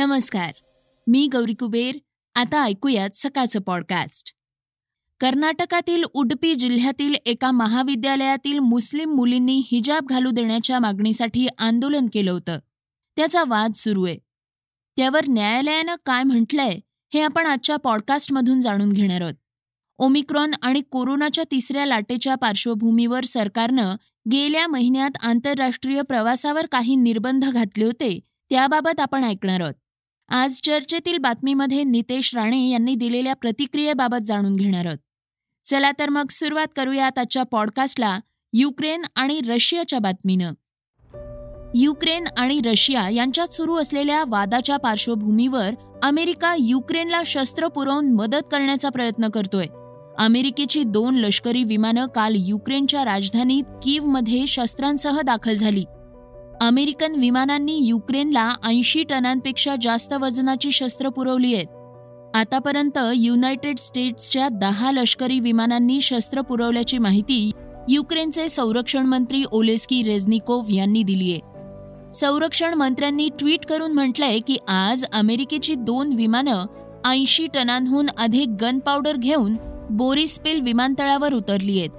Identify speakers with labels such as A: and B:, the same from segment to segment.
A: नमस्कार. मी गौरी कुबेर. आता ऐकूयात सकाळचं पॉडकास्ट कर्नाटकातील उडपी जिल्ह्यातील एका महाविद्यालयातील मुस्लिम मुलींनी हिजाब घालू देण्याच्या मागणीसाठी आंदोलन केलं होतं. त्याचा वाद सुरू आहे. त्यावर न्यायालयानं काय म्हटलंय हे आपण आजच्या पॉडकास्टमधून जाणून घेणार आहोत. ओमिक्रॉन आणि कोरोनाच्या तिसऱ्या लाटेच्या पार्श्वभूमीवर सरकारनं गेल्या महिन्यात आंतरराष्ट्रीय प्रवासावर काही निर्बंध घातले होते त्याबाबत आपण ऐकणार आहोत. आज चर्चेतील बातमीमध्ये नितेश राणे यांनी दिलेल्या प्रतिक्रियेबाबत जाणून घेणार आहोत. चला तर मग सुरुवात करूयात आजच्या पॉडकास्टला युक्रेन आणि रशियाच्या बातमीनं. युक्रेन आणि रशिया यांच्यात सुरू असलेल्या वादाच्या पार्श्वभूमीवर अमेरिका युक्रेनला शस्त्र पुरवून मदत करण्याचा प्रयत्न करतोय. अमेरिकेची दोन लष्करी विमानं काल युक्रेनच्या राजधानीत कीवमध्ये शस्त्रांसह दाखल झाली. अमेरिकन विमानांनी युक्रेनला ऐंशी टनांपेक्षा जास्त वजनाची शस्त्र पुरवली आहेत. आतापर्यंत युनायटेड स्टेट्सच्या दहा लष्करी विमानांनी शस्त्र पुरवल्याची माहिती युक्रेनचे संरक्षण मंत्री ओलेस्की रेझनिकोव्ह यांनी दिलीय संरक्षण मंत्र्यांनी ट्विट करून म्हटलंय की आज अमेरिकेची दोन विमानं ऐंशी टनांहून अधिक गन पावडर घेऊन बोरिसपेल विमानतळावर उतरली आहेत.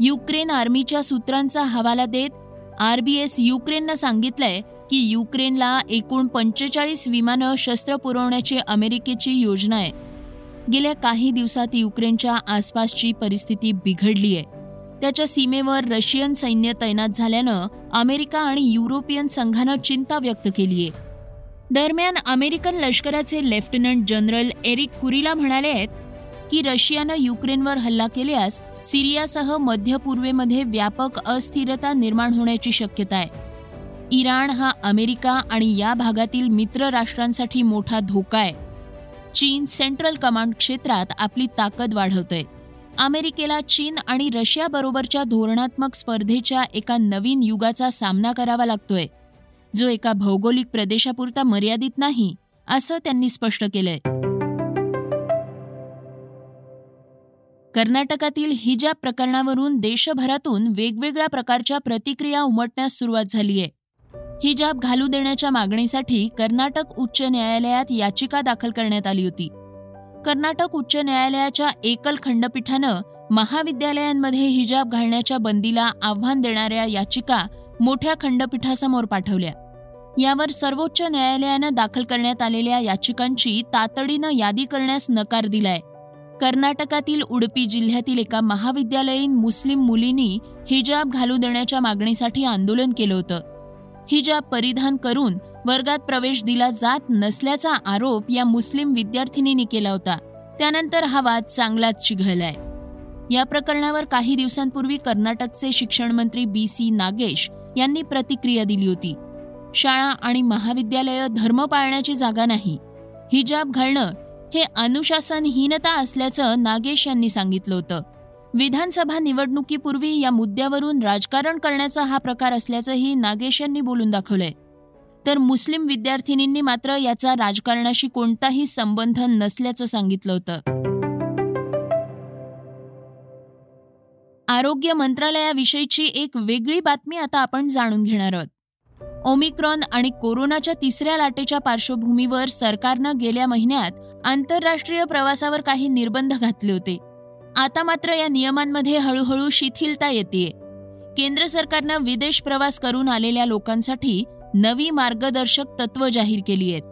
A: युक्रेन आर्मीच्या सूत्रांचा हवाला देत आरबीएस युक्रेननं सांगितलंय की युक्रेनला एकूण पंचेचाळीस विमानं शस्त्र पुरवण्याची अमेरिकेची योजना आहे. गेल्या काही दिवसात युक्रेनच्या आसपासची परिस्थिती बिघडली आहे. त्याच्या सीमेवर रशियन सैन्य तैनात झाल्यानं अमेरिका आणि युरोपियन संघानं चिंता व्यक्त केली आहे दरम्यान अमेरिकन लष्कराचे लेफ्टनंट जनरल एरिक कुरिला म्हणाले आहेत की रशियानं युक्रेनवर हल्ला केल्यास सिरियासह मध्य पूर्वेमध्ये व्यापक अस्थिरता निर्माण होण्याची शक्यता आहे. इराण हा अमेरिका आणि या भागातील मित्र राष्ट्रांसाठी मोठा धोका आहे. चीन सेंट्रल कमांड क्षेत्रात आपली ताकद वाढवतोय. अमेरिकेला चीन आणि रशियाबरोबरच्या धोरणात्मक स्पर्धेच्या एका नवीन युगाचा सामना करावा लागतोय. जो एका भौगोलिक प्रदेशापुरता मर्यादित नाही असं त्यांनी स्पष्ट केलंय. कर्नाटकातील हिजाब प्रकरणावरून देशभरातून वेगवेगळ्या प्रकारच्या प्रतिक्रिया उमटण्यास सुरुवात झालीय हिजाब घालू देण्याच्या मागणीसाठी कर्नाटक उच्च न्यायालयात याचिका दाखल करण्यात आली होती. कर्नाटक उच्च न्यायालयाच्या एकल खंडपीठानं महाविद्यालयांमध्ये हिजाब घालण्याच्या बंदीला आव्हान देणाऱ्या याचिका मोठ्या खंडपीठासमोर पाठवल्या. यावर सर्वोच्च न्यायालयानं दाखल करण्यात आलेल्या याचिकांची तातडीनं यादी करण्यास नकार दिलाय. कर्नाटकातील उडपी जिल्ह्यातील एका महाविद्यालयीन मुस्लिम मुलींनी हिजाब घालू देण्याच्या मागणीसाठी आंदोलन केलं होतं. हिजाब परिधान करून वर्गात प्रवेश दिला जात नसल्याचा आरोप या मुस्लिम विद्यार्थिनींनी केला होता. त्यानंतर हा वाद चांगलाच चिघळलाय या प्रकरणावर काही दिवसांपूर्वी कर्नाटकचे शिक्षण मंत्री बी सी नागेश यांनी प्रतिक्रिया दिली होती. शाळा आणि महाविद्यालयं धर्म पाळण्याची जागा नाही. हिजाब घालणं हे अनुशासनहीनता असल्याचं नागेश यांनी सांगितलं होतं. विधानसभा निवडणुकीपूर्वी या मुद्द्यावरून राजकारण करण्याचा हा प्रकार असल्याचंही नागेश यांनी बोलून दाखवलंय. तर मुस्लिम विद्यार्थिनींनी मात्र याचा राजकारणाशी कोणताही संबंध नसल्याचं सांगितलं होतं. आरोग्य मंत्रालयाविषयीची एक वेगळी बातमी आता आपण जाणून घेणार आहोत. ओमिक्रॉन आणि कोरोनाच्या तिसऱ्या लाटेच्या पार्श्वभूमीवर सरकारनं गेल्या महिन्यात आंतरराष्ट्रीय प्रवासावर काही निर्बंध घातले होते. आता मात्र या नियमांमध्ये हळूहळू शिथिलता येते केंद्र सरकारनं विदेश प्रवास करून आलेल्या लोकांसाठी नवी मार्गदर्शक तत्व जाहीर केली आहेत.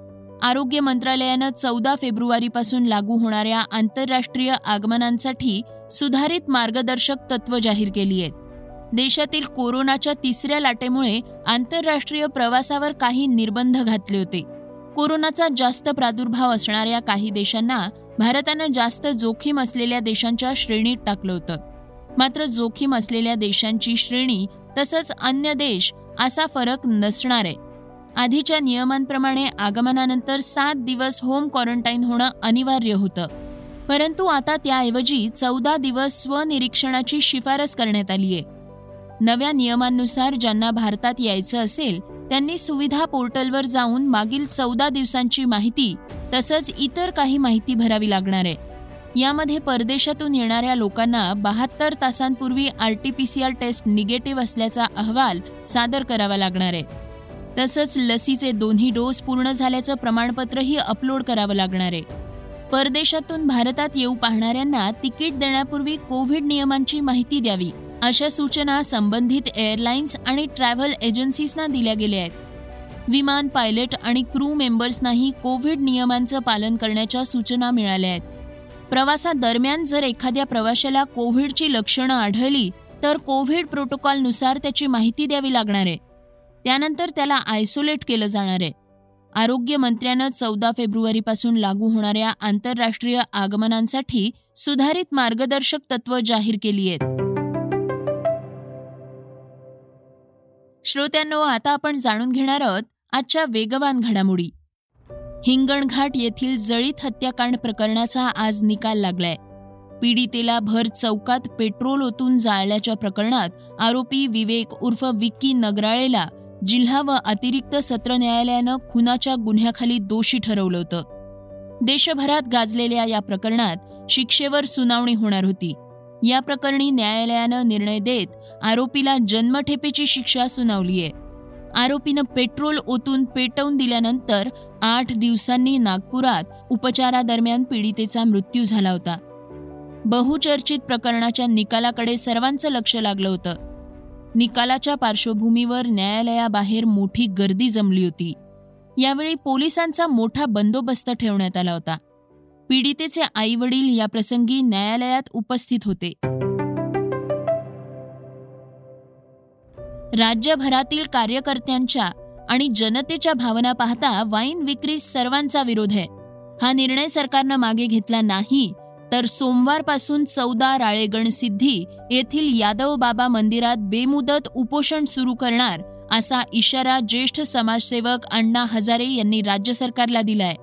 A: आरोग्य मंत्रालयानं चौदा फेब्रुवारीपासून लागू होणाऱ्या आंतरराष्ट्रीय आगमनांसाठी सुधारित मार्गदर्शक तत्व जाहीर केली आहेत. देशातील कोरोनाच्या तिसऱ्या लाटेमुळे आंतरराष्ट्रीय प्रवासावर काही निर्बंध घातले होते. कोरोनाचा जास्त प्रादुर्भाव असणाऱ्या काही देशांना भारतानं जास्त जोखीम असलेल्या देशांच्या श्रेणीत टाकलं होतं. मात्र जोखीम असलेल्या देशांची श्रेणी तसंच अन्य देश असा फरक नसणार. आहे आधीच्या नियमांप्रमाणे आगमनानंतर सात दिवस होम क्वारंटाईन होणं अनिवार्य होतं. परंतु आता त्याऐवजी चौदा दिवस स्वनिरीक्षणाची शिफारस करण्यात आली आहे नव्या नियमांनुसार ज्यांना भारतात यायचं असेल त्यांनी सुविधा पोर्टलवर जाऊन मागील चौदा दिवसांची माहिती तसंच इतर काही माहिती भरावी लागणार आहे. यामध्ये परदेशातून येणाऱ्या लोकांना बहात्तर तासांपूर्वी आरटीपीसीआर टेस्ट निगेटिव्ह असल्याचा अहवाल सादर करावा लागणार आहे. तसंच लसीचे दोन्ही डोस पूर्ण झाल्याचं प्रमाणपत्रही अपलोड करावं लागणार आहे. परदेशातून भारतात येऊ पाहणाऱ्यांना तिकीट देण्यापूर्वी कोविड नियमांची माहिती द्यावी. अशा सूचना संबंधित एअरलाईन्स आणि ट्रॅव्हल एजन्सीजना दिल्या गेल्या आहेत. विमान पायलट आणि क्रू मेंबर्सनाही कोविड नियमांचं पालन करण्याच्या सूचना मिळाल्या आहेत. प्रवासादरम्यान जर एखाद्या प्रवाशाला कोविडची लक्षणं आढळली तर कोविड प्रोटोकॉलनुसार त्याची माहिती द्यावी लागणार आहे. त्यानंतर त्याला आयसोलेट केलं जाणार आहे. आरोग्य मंत्र्यानं चौदा फेब्रुवारीपासून लागू होणाऱ्या आंतरराष्ट्रीय आगमनांसाठी सुधारित मार्गदर्शक तत्त्व जाहीर केली आहेत. श्रोत्यांनो आता आपण जाणून घेणार आहोत आजच्या वेगवान घडामोडी. हिंगणघाट येथील जळीत हत्याकांड प्रकरणाचा आज निकाल लागलाय. पीडितेला भर चौकात पेट्रोल ओतून जाळल्याच्या प्रकरणात आरोपी विवेक उर्फ विक्की नगराळेला जिल्हा व अतिरिक्त सत्र न्यायालयानं खुनाच्या गुन्ह्याखाली दोषी ठरवलं होतं. देशभरात गाजलेल्या या प्रकरणात शिक्षेवर सुनावणी होणार होती. या प्रकरणी न्यायालयानं निर्णय देत आरोपीला जन्मठेपेची शिक्षा सुनावली आहे. आरोपीनं पेट्रोल ओतून पेटवून दिल्यानंतर आठ दिवसांनी नागपुरात उपचारादरम्यान पीडितेचा मृत्यू झाला होता. बहुचर्चित प्रकरणाच्या निकालाकडे सर्वांचं लक्ष लागलं होतं. निकालाच्या पार्श्वभूमीवर न्यायालयाबाहेर मोठी गर्दी जमली होती. यावेळी पोलिसांचा मोठा बंदोबस्त ठेवण्यात आला होता. पीडितेचे आई वडील या प्रसंगी न्यायालयात उपस्थित होते. राज्यभरातील कार्यकर्त्यांच्या आणि जनतेच्या भावना पाहता वाईन विक्री सर्वांचा विरोध आहे. हा निर्णय सरकारनं मागे घेतला नाही तर सोमवारपासून चौदा राळेगण सिद्धी येथील यादव बाबा मंदिरात बेमुदत उपोषण सुरू करणार असा इशारा ज्येष्ठ समाजसेवक अण्णा हजारे यांनी राज्य सरकारला दिलाय.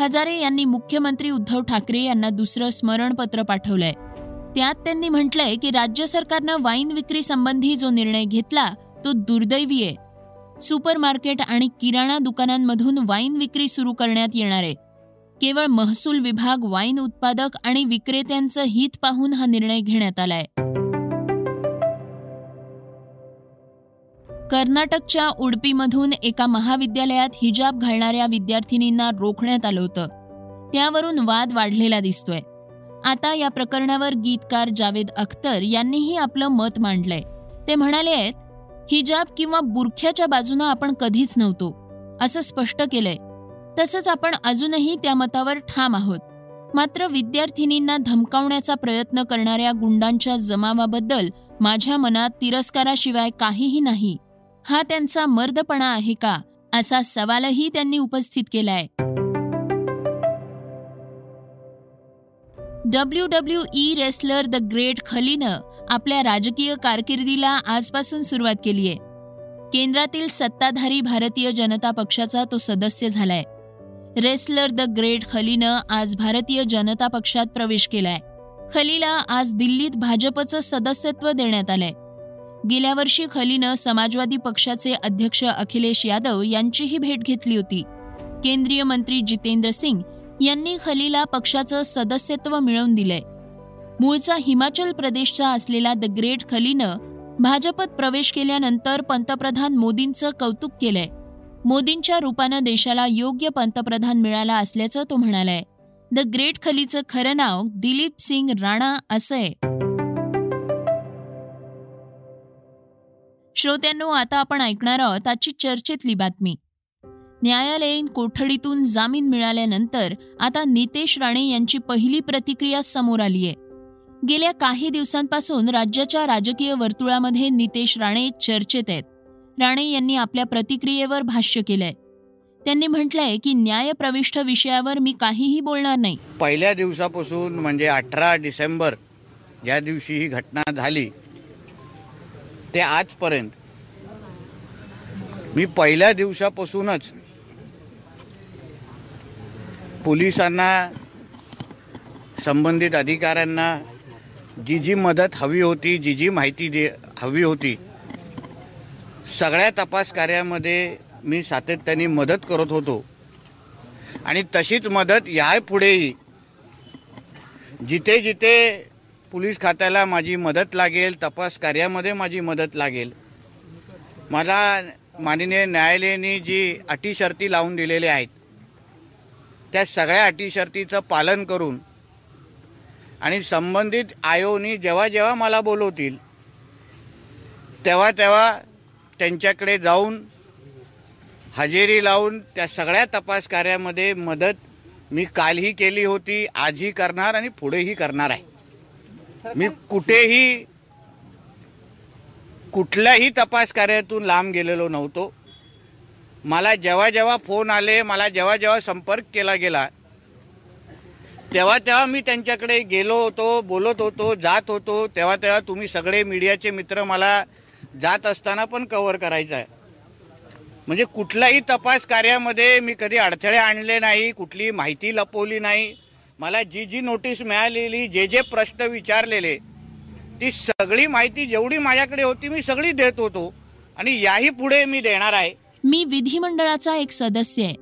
A: हजारे यांनी मुख्यमंत्री उद्धव ठाकरे यांना दुसरं स्मरणपत्र पाठवलंय. त्यात त्यांनी म्हटलंय की राज्य सरकारनं वाईन विक्री संबंधी जो निर्णय घेतला तो दुर्दैवी आहे. सुपर मार्केट आणि किराणा दुकानांमधून वाईन विक्री सुरू करण्यात येणार आहे. केवळ महसूल विभाग वाईन उत्पादक आणि विक्रेत्यांचं हित पाहून हा निर्णय घेण्यात आलाय. कर्नाटकच्या उडपीमधून एका महाविद्यालयात हिजाब घालणाऱ्या विद्यार्थिनींना रोखण्यात आलं होतं. त्यावरून वाद वाढलेला दिसतोय. आता या प्रकरणावर गीतकार जावेद अख्तर यांनीही आपलं मत मांडलंय. ते म्हणाले आहेत हिजाब किंवा बुरख्याच्या बाजूनं आपण कधीच नव्हतो असं स्पष्ट केलंय. तसंच आपण अजूनही त्या मतावर ठाम आहोत. मात्र विद्यार्थिनींना धमकावण्याचा प्रयत्न करणाऱ्या गुंडांच्या जमावाबद्दल माझ्या मनात तिरस्काराशिवाय काहीही नाही. हा त्यांचा मर्दपणा आहे का? असा सवालही त्यांनी उपस्थित केलाय. W W E wrestler the great खलीनं आपल्या राजकीय कारकिर्दीला आजपासून सुरुवात केली आहे केंद्रातील सत्ताधारी भारतीय जनता पक्षाचा तो सदस्य झालाय. रेसलर द ग्रेट खलीनं आज भारतीय जनता पक्षात प्रवेश केलाय. खलीला आज दिल्लीत भाजपचं सदस्यत्व देण्यात आलंय. गेल्या वर्षी खलीनं समाजवादी पक्षाचे अध्यक्ष अखिलेश यादव यांचीही भेट घेतली होती. केंद्रीय मंत्री जितेंद्र सिंग यांनी खलीला पक्षाचं सदस्यत्व मिळवून दिलंय. मूळचा हिमाचल प्रदेशचा असलेला द ग्रेट खलीनं भाजपत प्रवेश केल्यानंतर पंतप्रधान मोदींचं कौतुक केलंय. मोदींच्या रूपानं देशाला योग्य पंतप्रधान मिळाला असल्याचं तो म्हणालाय. द ग्रेट खलीचं खरं नाव दिलीप सिंग राणा असं आहे. श्रोत्यांनो आता आपण ऐकणार आहोत आजची चर्चेतली बातमी. न्यायालयीन कोठडीतून जामीन मिळाल्यानंतर आता नितेश राणे यांची पहिली प्रतिक्रिया समोर आली आहे. गेल्या काही दिवसांपासून राज्याच्या राजकीय वर्तुळामध्ये नितेश राणे चर्चेत आहेत. राणे यांनी आपल्या प्रतिक्रियेवर भाष्य केलंय. त्यांनी म्हटलंय की न्यायप्रविष्ट विषयावर मी काहीही बोलणार नाही.
B: पहिल्या दिवसापासून म्हणजे अठरा डिसेंबर ज्या दिवशी ही घटना झाली ते आजपर्यंत. मी पहिल्या दिवसापासूनच पोलिसांना संबंधित अधिकाऱ्यांना जी जी मदत हवी होती जी जी माहिती दे हवी होती सगळ्या तपास कार्यामध्ये मी सातत्याने मदत करत होतो. आणि तशीच मदत यापुढेही जिथे जिथे पोलीस खात्याला माझी मदत लागेल तपास कार्यामध्ये माझी मदत लागेल. मला माननीय न्यायालयाने जी अटी शर्ती लावून दिलेल्या आहेत त्या सगळ्या अटी शर्तीचं पालन करून आणि संबंधित आयोनी जेव्हा जेव्हा मला बोलवतील तेव्हा तेव्हा त्यांच्याकडे जाऊन हजेरी लावून त्या सगळ्या तपास कार्यामध्ये मदत मी कालही केली होती आजही करणार आणि पुढेही करणार आहे. मी कुठेही कुठल्याही तपास कार्यातून लांब गेलेलो नव्हतो. मला जेव्हा जेव्हा फोन आले मला जेव्हा जेव्हा संपर्क केला गेला तेव्हा तेव्हा मी त्यांच्याकडे गेलो होतो बोलत होतो जात होतो. तेव्हा तेव्हा तुम्ही सगळे मीडियाचे मित्र मला जात असताना पण कव्हर करायचं आहे. म्हणजे कुठल्याही तपास कार्यामध्ये मी कधी अडथळे आणले नाही कुठली माहिती लपवली नाही. मला जी जी नोटीस मिळालेली जे जे प्रश्न विचारलेले ती सगळी माहिती जेवढी माझ्याकडे होती मी सगळी देत होतो. आणि याही पुढे मी देणार आहे.
A: मी विधिमंडळाचा एक सदस्य आहे.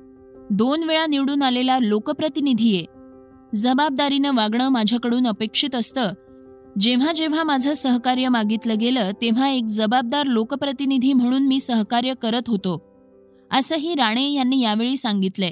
A: दोन वेळा निवडून आलेला लोकप्रतिनिधी आहे. जबाबदारीनं वागणं माझ्याकडून अपेक्षित असतं. जेव्हा जेव्हा माझं सहकार्य मागितलं गेलं तेव्हा एक जबाबदार लोकप्रतिनिधी म्हणून मी सहकार्य करत होतो. असंही राणे यांनी यावेळी सांगितलंय.